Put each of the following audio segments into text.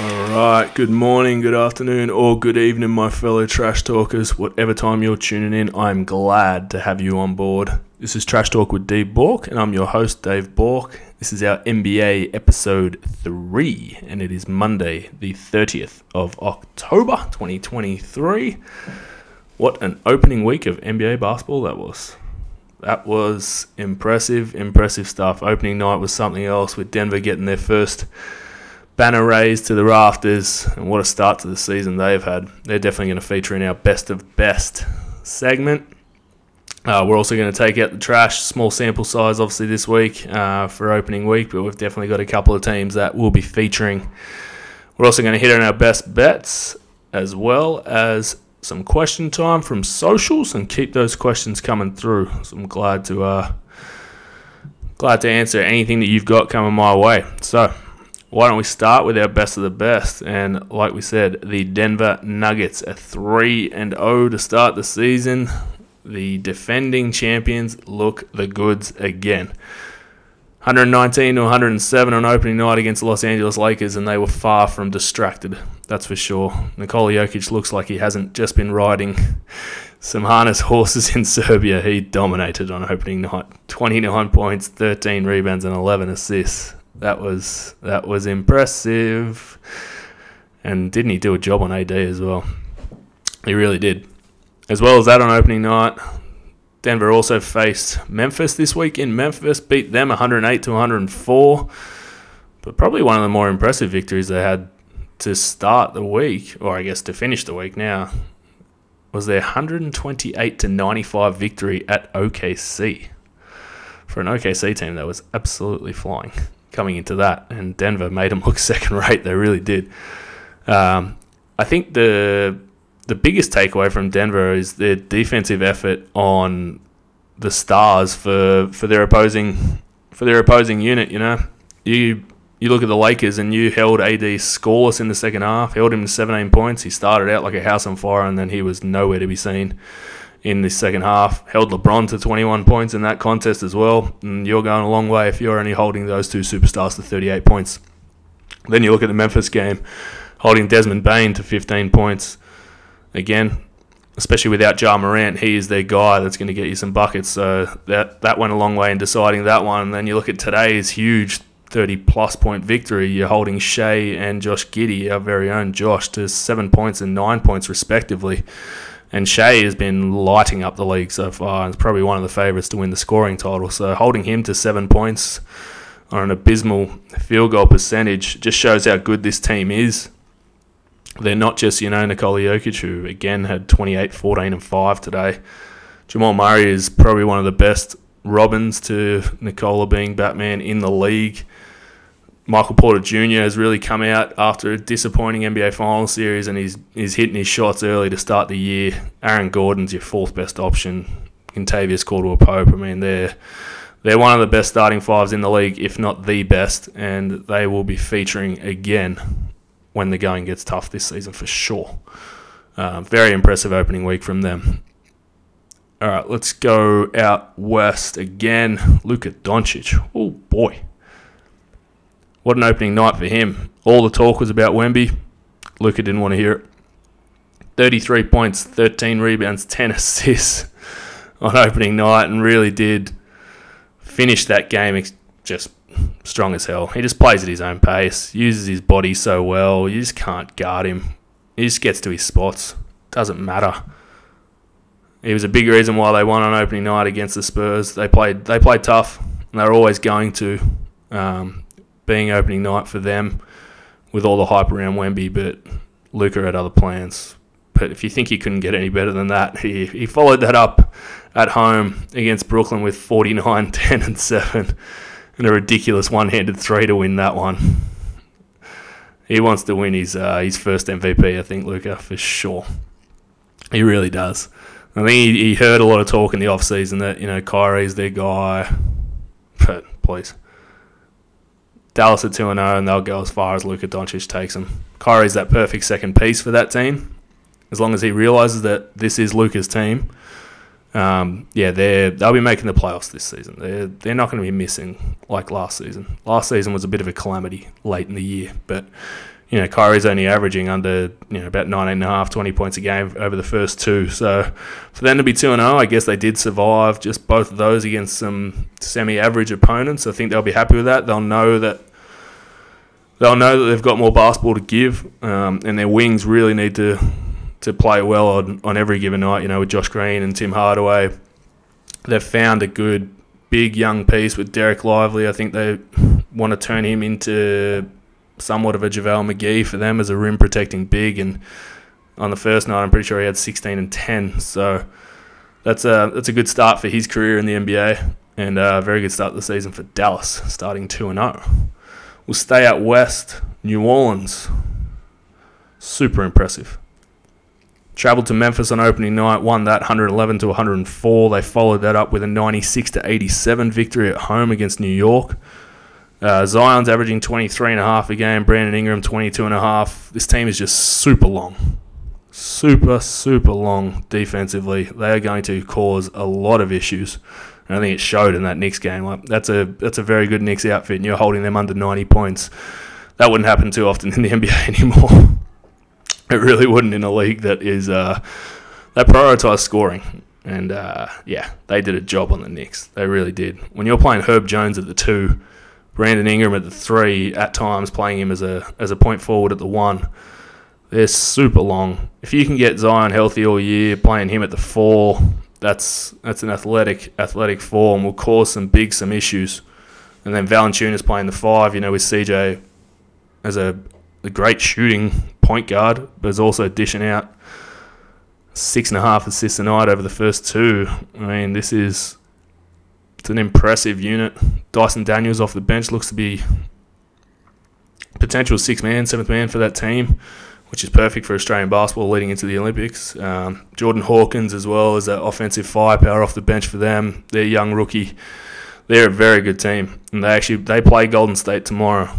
All right, good morning, good afternoon, or good evening, my fellow trash talkers. Whatever time you're tuning in, I'm glad to have you on board. This is Trash Talk with Dave Bork, and I'm your host, Dave Bork. This is our NBA episode 3, and it is Monday, the 30th of October 2023. What an opening week of NBA basketball that was. That was impressive, impressive stuff. Opening night was something else with Denver getting their first banner raised to the rafters, and what a start to the season they've had. They're definitely going to feature in our best of best segment. Uh, we're also going to take out the trash, small sample size, obviously, this week uh, for opening week, but we've definitely got a couple of teams that will be featuring. We're also going to hit on our best bets as well as some question time from socials and keep those questions coming through. So I'm glad to uh, glad to answer anything that you've got coming my way. So why don't we start with our best of the best? And like we said, the Denver Nuggets are three and zero to start the season. The defending champions look the goods again. 119 to 107 on opening night against the Los Angeles Lakers, and they were far from distracted. That's for sure. Nikola Jokic looks like he hasn't just been riding some harness horses in Serbia. He dominated on opening night. 29 points, 13 rebounds, and 11 assists. That was that was impressive. And didn't he do a job on AD as well? He really did. As well as that on opening night, Denver also faced Memphis this week in Memphis, beat them 108 to 104. But probably one of the more impressive victories they had to start the week, or I guess to finish the week now, was their 128 to 95 victory at OKC. For an OKC team that was absolutely flying coming into that, and Denver made them look second rate. They really did. Um, I think the the biggest takeaway from Denver is their defensive effort on the stars for, for their opposing for their opposing unit. You know, you you look at the Lakers and you held AD scoreless in the second half, held him to 17 points. He started out like a house on fire, and then he was nowhere to be seen in the second half. Held LeBron to 21 points in that contest as well, and you're going a long way if you're only holding those two superstars to 38 points. Then you look at the Memphis game, holding Desmond Bane to 15 points again, especially without Ja Morant, he is their guy that's going to get you some buckets. So that that went a long way in deciding that one. And then you look at today's huge 30 plus point victory. You're holding Shai and Josh Giddey, our very own Josh, to seven points and nine points respectively. And Shai has been lighting up the league so far. It's probably one of the favourites to win the scoring title. So holding him to seven points on an abysmal field goal percentage just shows how good this team is they're not just, you know, Nikola Jokic, who again had 28, 14, and 5 today. Jamal Murray is probably one of the best Robins to Nikola being Batman in the league. Michael Porter Jr. has really come out after a disappointing NBA Finals series and he's, he's hitting his shots early to start the year. Aaron Gordon's your fourth best option. Kentavious Caldwell Pope, I mean, they're, they're one of the best starting fives in the league, if not the best, and they will be featuring again when the going gets tough this season for sure. Uh, very impressive opening week from them. All right, let's go out west again. Luka Doncic. Oh boy, what an opening night for him. All the talk was about Wemby. Luka didn't want to hear it. 33 points, 13 rebounds, 10 assists on opening night, and really did finish that game just strong as hell. He just plays at his own pace, uses his body so well. You just can't guard him. He just gets to his spots. Doesn't matter. He was a big reason why they won on opening night against the Spurs. They played they played tough, and they're always going to. Um, being opening night for them, with all the hype around Wemby, but Luka had other plans. But if you think he couldn't get any better than that, he, he followed that up at home against Brooklyn with 49, 10, and 7 and a ridiculous one-handed three to win that one. He wants to win his uh, his first MVP, I think, Luka, for sure. He really does. I think he, he heard a lot of talk in the off-season that, you know, Kyrie's their guy. But, please. Dallas are 2 0, and they'll go as far as Luka Doncic takes them. Kyrie's that perfect second piece for that team. As long as he realizes that this is Luka's team um, yeah, they're they'll be making the playoffs this season. They're they're not going to be missing like last season. Last season was a bit of a calamity late in the year, but you know Kyrie's only averaging under you know about 19 and a half, 20 points a game over the first two. So for them to be two and zero, I guess they did survive just both of those against some semi-average opponents. I think they'll be happy with that. They'll know that. They'll know that they've got more basketball to give, um, and their wings really need to to play well on, on every given night. You know, with Josh Green and Tim Hardaway, they've found a good big young piece with Dereck Lively. I think they want to turn him into somewhat of a JaVale McGee for them as a rim protecting big. And on the first night, I'm pretty sure he had 16 and 10. So that's a that's a good start for his career in the NBA, and a very good start to the season for Dallas, starting two and zero. We'll stay out west. New Orleans, super impressive. Traveled to Memphis on opening night, won that 111 to 104. They followed that up with a 96 to 87 victory at home against New York. Uh, Zion's averaging 23 and a half a game. Brandon Ingram 22 and a half. This team is just super long, super super long defensively. They are going to cause a lot of issues. And I think it showed in that Knicks game. Like that's a that's a very good Knicks outfit, and you're holding them under 90 points. That wouldn't happen too often in the NBA anymore. It really wouldn't in a league that is uh, they prioritize scoring. And uh, yeah, they did a job on the Knicks. They really did. When you're playing Herb Jones at the two, Brandon Ingram at the three, at times playing him as a as a point forward at the one, they're super long. If you can get Zion healthy all year, playing him at the four, that's that's an athletic athletic and will cause some big some issues. And then Valanciunas playing the five, you know, with CJ as a, a great shooting point guard, but is also dishing out six and a half assists a night over the first two. I mean, this is it's an impressive unit. Dyson Daniels off the bench looks to be potential six man, seventh man for that team, which is perfect for Australian basketball leading into the Olympics. Um, Jordan Hawkins as well as that offensive firepower off the bench for them. Their young rookie. They're a very good team, and they actually they play Golden State tomorrow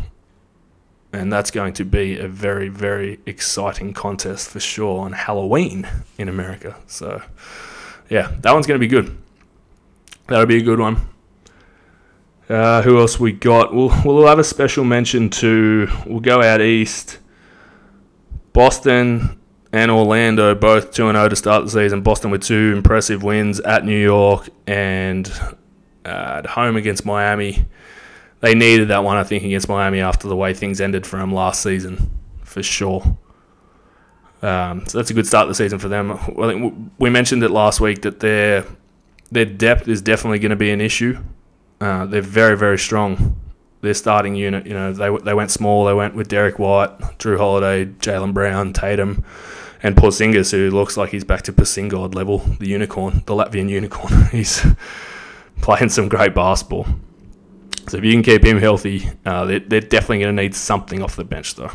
and that's going to be a very, very exciting contest for sure on Halloween in America. So, yeah, that one's going to be good. That'll be a good one. Uh, who else we got? We'll, we'll have a special mention to, we'll go out east. Boston and Orlando, both 2 0 to start the season. Boston with two impressive wins at New York and uh, at home against Miami they needed that one, I think, against Miami after the way things ended for them last season, for sure. Um, so that's a good start to the season for them. I think we mentioned it last week that their their depth is definitely going to be an issue. Uh, they're very very strong. Their starting unit, you know, they they went small. They went with Derrick White, Jrue Holiday, Jaylen Brown, Tatum, and Porzingis, who looks like he's back to Porzingis level, the unicorn, the Latvian unicorn. he's playing some great basketball. So if you can keep him healthy, uh, they're, they're, definitely going to need something off the bench, though.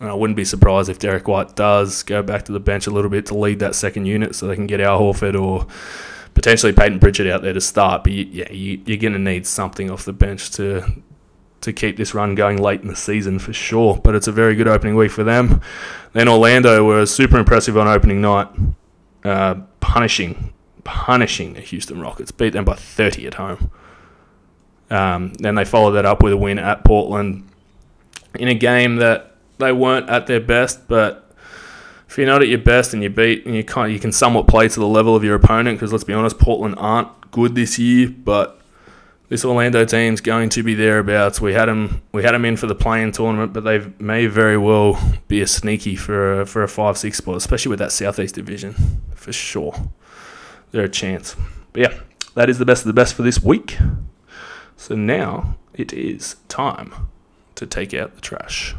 And I wouldn't be surprised if Derrick White does go back to the bench a little bit to lead that second unit so they can get Al Horford or potentially Payton Pritchard out there to start. But you, yeah, you, you're going to need something off the bench to to keep this run going late in the season for sure. But it's a very good opening week for them. Then Orlando were super impressive on opening night, uh, punishing punishing the Houston Rockets, beat them by 30 at home. Um, then they followed that up with a win at Portland in a game that they weren't at their best, but if you're not at your best and you beat, and you kind you can somewhat play to the level of your opponent. Because let's be honest, Portland aren't good this year, but this Orlando team's going to be thereabouts. We had them, we had them in for the play-in tournament, but they may very well be a sneaky for a, for a five six spot, especially with that Southeast division, for sure. They're a chance. But yeah, that is the best of the best for this week. So now it is time to take out the trash.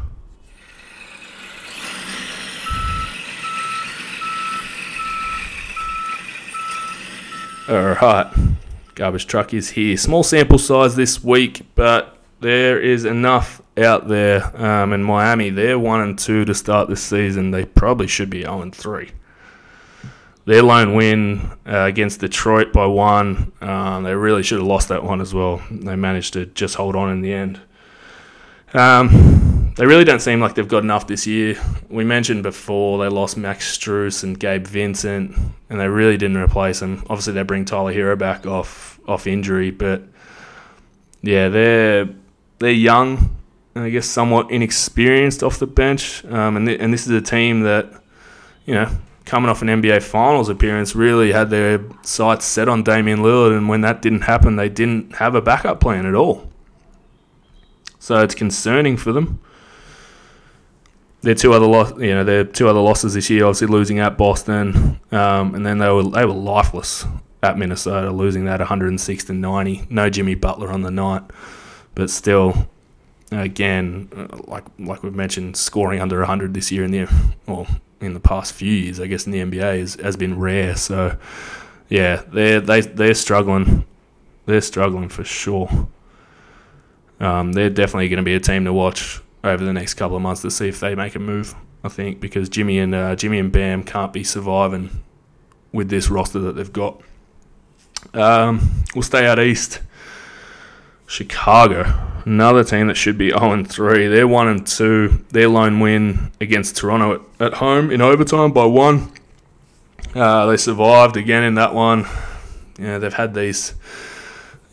Alright, garbage truck is here. Small sample size this week, but there is enough out there. Um, in Miami, they're 1 and 2 to start this season. They probably should be 0 and 3 their lone win uh, against Detroit by one. Um, they really should have lost that one as well. They managed to just hold on in the end. Um, they really don't seem like they've got enough this year. We mentioned before they lost Max Strus and Gabe Vincent, and they really didn't replace them. Obviously, they bring Tyler Herro back off off injury, but yeah, they're they're young and I guess somewhat inexperienced off the bench. Um, and th- and this is a team that you know coming off an NBA Finals appearance really had their sights set on Damian Lillard, and when that didn't happen, they didn't have a backup plan at all. So it's concerning for them. Their two other you know, their two other losses this year, obviously losing at Boston, um, and then they were they were lifeless at Minnesota, losing that 106 to 90. No Jimmy Butler on the night, but still, again, uh, like like we've mentioned, scoring under 100 this year in the well in the past few years, I guess in the NBA is, has been rare. So yeah, they're they they're struggling. They're struggling for sure. Um, they're definitely going to be a team to watch over the next couple of months to see if they make a move. I think because Jimmy and uh, Jimmy and Bam can't be surviving with this roster that they've got. Um, we'll stay out east. Chicago, another team that should be 0 3. They're 1 and 2. Their lone win against Toronto at, at home in overtime by one. Uh, they survived again in that one. Yeah, they've had these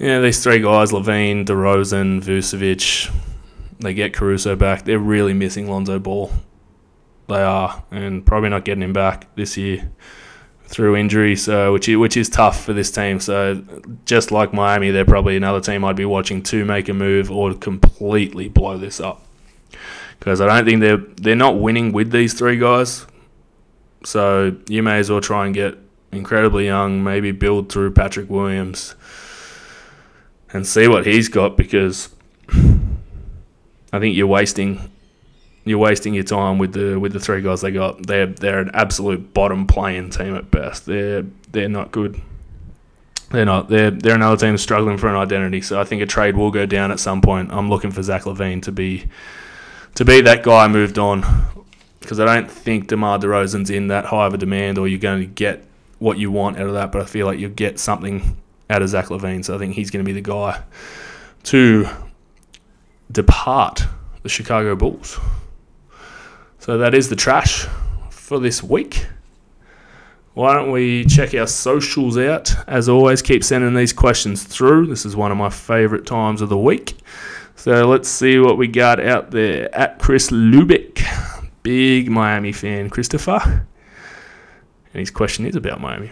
yeah, these three guys, LaVine, DeRozan, Vucevic, they get Caruso back. They're really missing Lonzo Ball. They are, and probably not getting him back this year through injury. So, which is, which is tough for this team. So, just like Miami, they're probably another team I'd be watching to make a move or completely blow this up. Because I don't think they're they're not winning with these three guys. So you may as well try and get incredibly young, maybe build through Patrick Williams and see what he's got because I think you're wasting you're wasting your time with the with the three guys they got. They're they're an absolute bottom playing team at best. They're they're not good. They're not. They're they're another team struggling for an identity. So I think a trade will go down at some point. I'm looking for Zach LaVine to be to be that guy moved on because I don't think DeMar DeRozan's in that high of a demand, or you're going to get what you want out of that. But I feel like you'll get something out of Zach LaVine. So I think he's going to be the guy to depart the Chicago Bulls. So that is the trash for this week. Why don't we check our socials out? As always, keep sending these questions through. This is one of my favorite times of the week. So let's see what we got out there. At Chris Lubick, big Miami fan, Christopher. And his question is about Miami.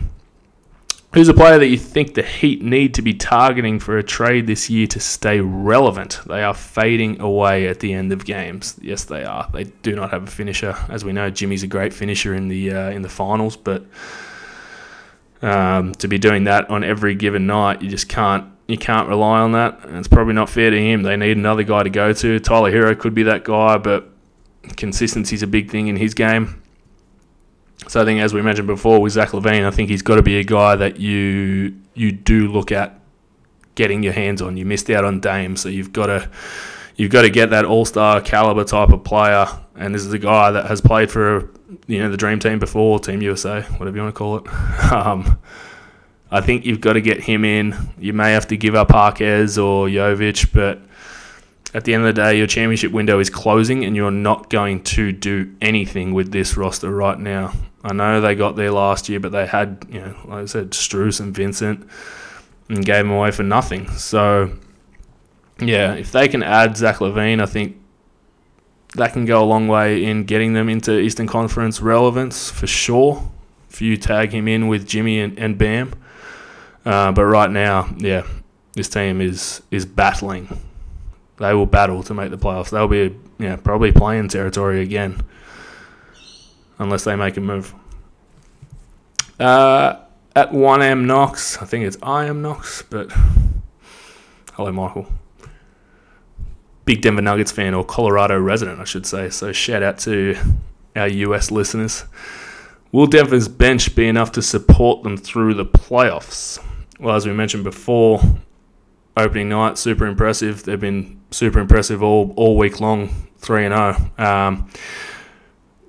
Who's a player that you think the Heat need to be targeting for a trade this year to stay relevant? They are fading away at the end of games. Yes, they are. They do not have a finisher, as we know. Jimmy's a great finisher in the uh, in the finals, but um, to be doing that on every given night, you just can't you can't rely on that. And it's probably not fair to him. They need another guy to go to. Tyler Herro could be that guy, but consistency is a big thing in his game. So I think, as we mentioned before with Zach LaVine, I think he's got to be a guy that you you do look at getting your hands on. You missed out on Dame, so you've got to you've got to get that All Star caliber type of player. And this is a guy that has played for you know the Dream Team before, Team USA, whatever you want to call it. Um, I think you've got to get him in. You may have to give up Jaquez or Jovic, but at the end of the day, your championship window is closing, and you're not going to do anything with this roster right now. I know they got there last year, but they had, you know, like I said, Strus and Vincent and gave them away for nothing. So, yeah, if they can add Zach LaVine, I think that can go a long way in getting them into Eastern Conference relevance for sure. If you tag him in with Jimmy and, and Bam. Uh, but right now, yeah, this team is is battling. They will battle to make the playoffs. They'll be, yeah, probably playing territory again unless they make a move. Uh, at 1M Knox, I think it's I am Knox, but hello, Michael. Big Denver Nuggets fan or Colorado resident, I should say. So shout out to our US listeners. Will Denver's bench be enough to support them through the playoffs? Well, as we mentioned before, opening night, super impressive. They've been super impressive all, all week long, 3 and 0.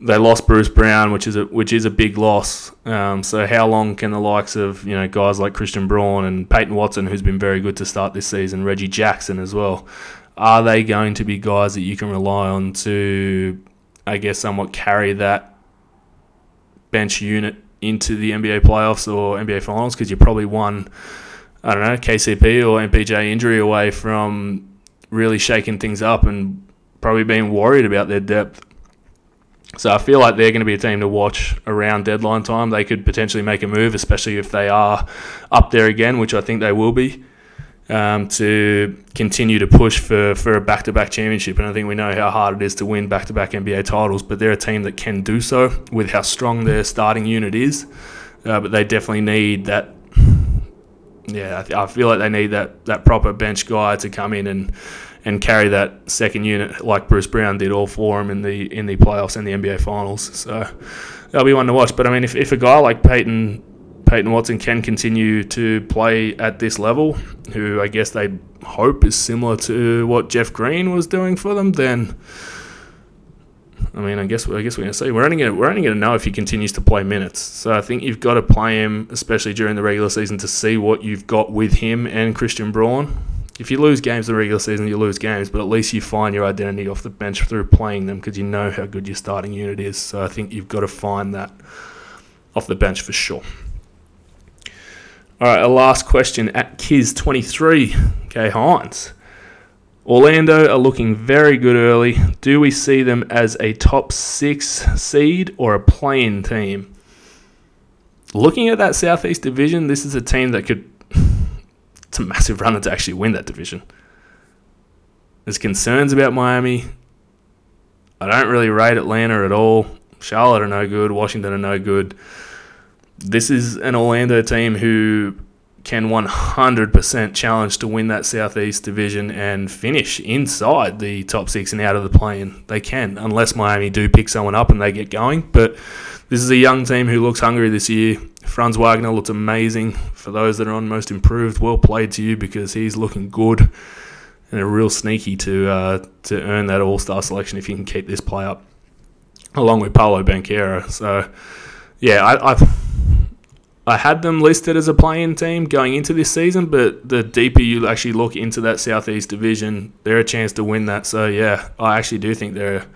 They lost Bruce Brown, which is a which is a big loss. Um, so how long can the likes of you know guys like Christian Braun and Peyton Watson, who's been very good to start this season, Reggie Jackson as well, are they going to be guys that you can rely on to, I guess, somewhat carry that bench unit into the NBA playoffs or NBA finals? Because you're probably one, I don't know, KCP or MPJ injury away from really shaking things up and probably being worried about their depth. So I feel like they're going to be a team to watch around deadline time. They could potentially make a move, especially if they are up there again, which I think they will be, um, to continue to push for, for a back to back championship. And I think we know how hard it is to win back to back NBA titles, but they're a team that can do so with how strong their starting unit is. Uh, but they definitely need that. Yeah, I, I feel like they need that, that proper bench guy to come in and and carry that second unit like Bruce Brown did all for him in the in the playoffs and the NBA finals. So that'll be one to watch. But I mean, if, if a guy like Peyton Peyton Watson can continue to play at this level, who I guess they hope is similar to what Jeff Green was doing for them, then. I mean, I guess I guess we're gonna see. we're only gonna we're only gonna know if he continues to play minutes. So I think you've got to play him, especially during the regular season, to see what you've got with him and Christian Braun if you lose games in the regular season, you lose games, but at least you find your identity off the bench through playing them because you know how good your starting unit is. So I think you've got to find that off the bench for sure. All right, a last question at Kiz23, okay, Hines. Orlando are looking very good early. Do we see them as a top six seed or a playing team? Looking at that Southeast Division, this is a team that could it's a massive runner to actually win that division. There's concerns about Miami. I don't really rate Atlanta at all. Charlotte are no good. Washington are no good. This is an Orlando team who can 100% challenge to win that Southeast division and finish inside the top six and out of the play-in. They can, unless Miami do pick someone up and they get going. But this is a young team who looks hungry this year. Franz Wagner looks amazing. For those that are on most improved, well played to you because he's looking good and a real sneaky to uh, to earn that All Star selection if you can keep this play up, along with Paolo Banchero. So, yeah, I, I I had them listed as a playing team going into this season, but the deeper you actually look into that Southeast Division, they're a chance to win that. So yeah, I actually do think they're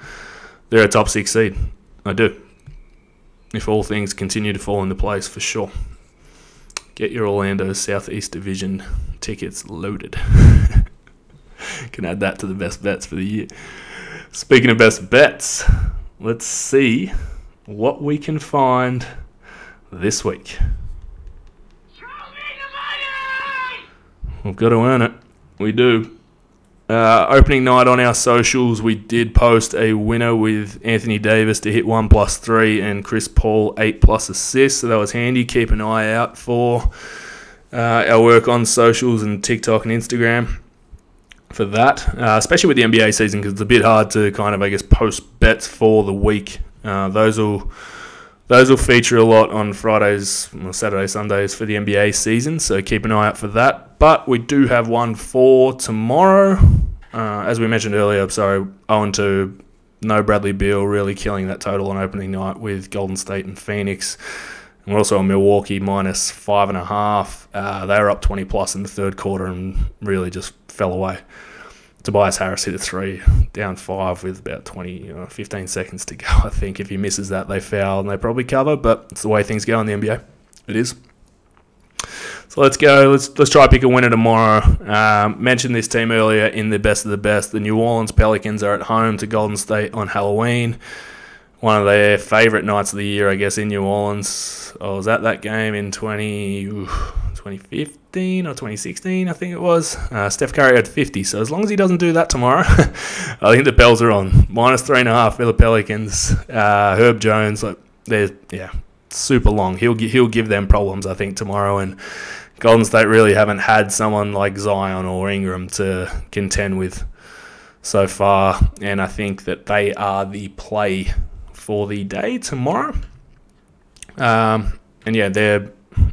they're a top six seed. I do if all things continue to fall into place for sure. Get your Orlando Southeast Division tickets loaded. Can add that to the best bets for the year. Speaking of best bets, let's see what we can find this week. We've got to earn it. We do. Uh, opening night on our socials, we did post a winner with Anthony Davis to hit one plus three and Chris Paul eight plus assists. So that was handy. Keep an eye out for uh, our work on socials and TikTok and Instagram for that, uh, especially with the NBA season because it's a bit hard to kind of, I guess, post bets for the week. Uh, those will those will feature a lot on Fridays, Saturday, Sundays for the NBA season, so keep an eye out for that. But we do have one for tomorrow. Uh, as we mentioned earlier, sorry, Owen to no Bradley Beal really killing that total on opening night with Golden State and Phoenix. And we're also on Milwaukee minus five and a half. Uh, they were up 20 plus in the third quarter and really just fell away. Tobias Harris hit a three, down five with about 20, you know, 15 seconds to go. I think if he misses that, they foul and they probably cover, but it's the way things go in the NBA. It is. So let's go. Let's let's try to pick a winner tomorrow. Um, mentioned this team earlier in the best of the best. The New Orleans Pelicans are at home to Golden State on Halloween. One of their favorite nights of the year, I guess, in New Orleans. I was at that game in 20, 2015 2015 or 2016, I think it was. Uh, Steph Curry had 50, so as long as he doesn't do that tomorrow, I think the bells are on. Minus three and a half for the Pelicans. Uh, Herb Jones, like they're yeah, super long. He'll he'll give them problems, I think, tomorrow. And Golden State really haven't had someone like Zion or Ingram to contend with so far, and I think that they are the play for the day tomorrow. Um, and yeah, they're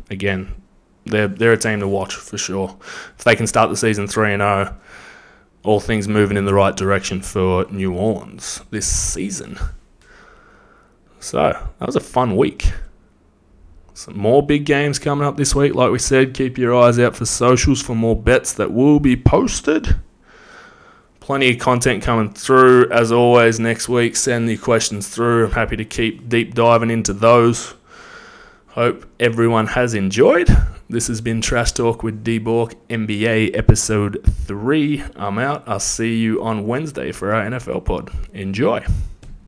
again they're they're a team to watch for sure. If they can start the season three and zero, oh, all things moving in the right direction for New Orleans this season. So that was a fun week. Some more big games coming up this week. Like we said, keep your eyes out for socials for more bets that will be posted. plenty of content coming through. As always, next week, send your questions through. I'm happy to keep deep diving into those. Hope everyone has enjoyed. This has been Trash Talk with D Bork, NBA episode 3. I'm out. I'll see you on Wednesday for our NFL pod. Enjoy.